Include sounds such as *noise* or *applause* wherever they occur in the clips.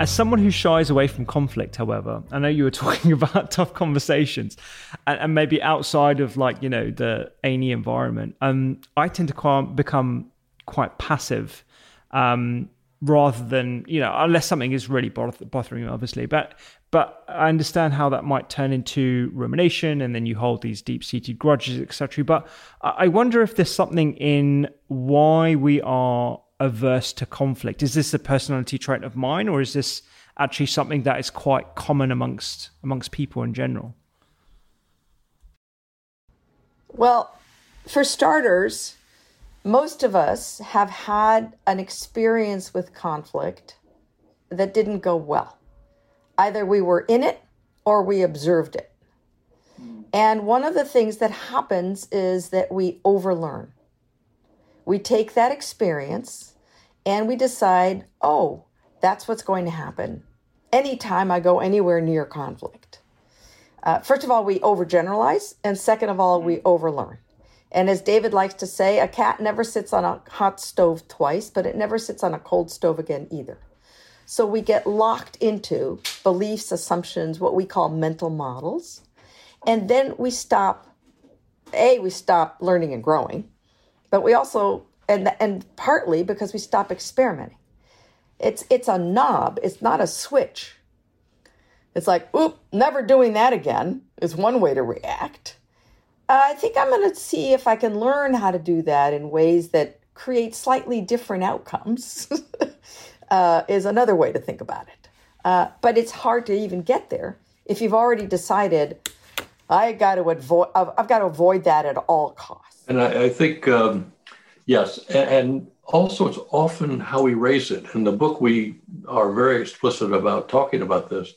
As someone who shies away from conflict, however, I know you were *laughs* talking about tough conversations and, and maybe outside of like, you know, the any environment. Um, I tend to quite, become quite passive um, rather than, you know, unless something is really bothering me, obviously. But but I understand how that might turn into rumination and then you hold these deep seated grudges, etc. But I wonder if there's something in why we are averse to conflict? Is this a personality trait of mine, or is this actually something that is quite common amongst amongst people in general? Well, for starters, most of us have had an experience with conflict that didn't go well. Either we were in it or we observed it. Hmm. And one of the things that happens is that we overlearn. We take that experience and we decide, oh, that's what's going to happen anytime I go anywhere near conflict. Uh, first of all, we overgeneralize, and second of all, we overlearn. And as David likes to say, a cat never sits on a hot stove twice, but it never sits on a cold stove again either. So we get locked into beliefs, assumptions, what we call mental models. And then we stop, A, we stop learning and growing, but we also and and partly because we stop experimenting. It's it's a knob. It's not a switch. It's like, oop, never doing that again is one way to react. Uh, I think I'm going to see if I can learn how to do that in ways that create slightly different outcomes. *laughs* uh, is another way to think about it. Uh, but it's hard to even get there if you've already decided I got to avoid. I've got to avoid that at all costs. And I, I think um, Yes, and also it's often how we raise it. In the book, we are very explicit about talking about this.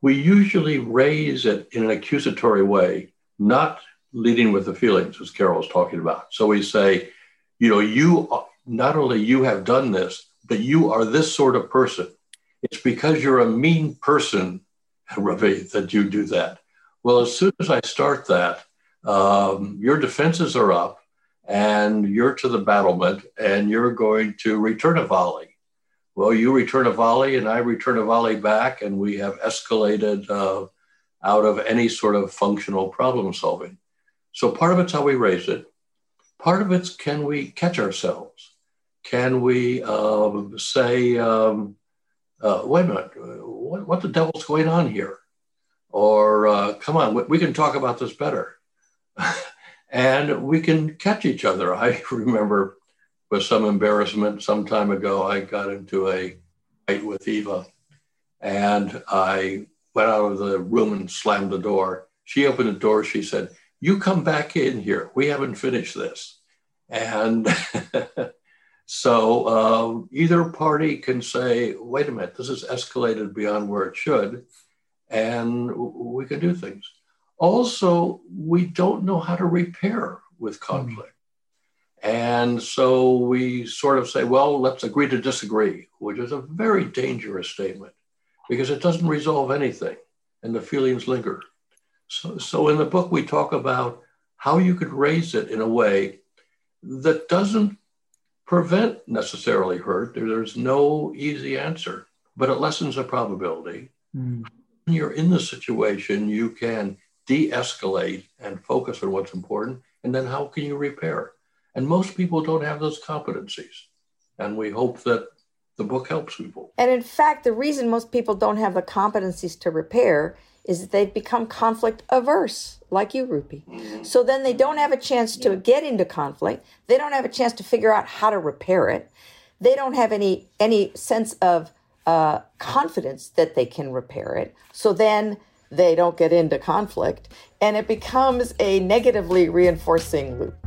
We usually raise it in an accusatory way, not leading with the feelings, as Carole was talking about. So we say, you know, you not only you have done this, but you are this sort of person. It's because you're a mean person, Ravi, that you do that. Well, as soon as I start that, um, your defenses are up and you're to the battlement and you're going to return a volley. Well, you return a volley and I return a volley back, and we have escalated uh, out of any sort of functional problem solving. So part of it's how we raise it. Part of it's can we catch ourselves? Can we um, say, um, uh, wait a minute, what, what, the devil's going on here? Or uh, come on, we, we can talk about this better. *laughs* and we can catch each other. *laughs* I remember with some embarrassment some time ago, I got into a fight with Eva and I went out of the room and slammed the door. She opened the door. She said, You come back in here. We haven't finished this. And *laughs* so uh, either party can say, Wait a minute, this has escalated beyond where it should. And we can do things Also, we don't know how to repair with conflict. And so we sort of say, well, let's agree to disagree, which is a very dangerous statement because it doesn't resolve anything and the feelings linger. So, so in the book, we talk about how you could raise it in a way that doesn't prevent necessarily hurt. There's no easy answer, but it lessens the probability. Mm. When you're in the situation, you can de escalate and focus on what's important. And then how can you repair? And most people don't have those competencies. And we hope that the book helps people. And in fact, the reason most people don't have the competencies to repair is that they've become conflict averse, like you, Rupy. Mm-hmm. So then they don't have a chance to get into conflict. They don't have a chance to figure out how to repair it. They don't have any any sense of uh, confidence that they can repair it. So then they don't get into conflict, and it becomes a negatively reinforcing loop.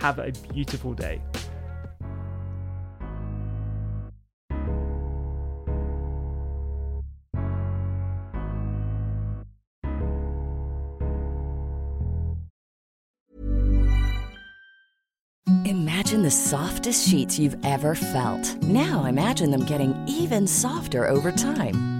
Have a beautiful day. Imagine the softest sheets you've ever felt. Now imagine them getting even softer over time.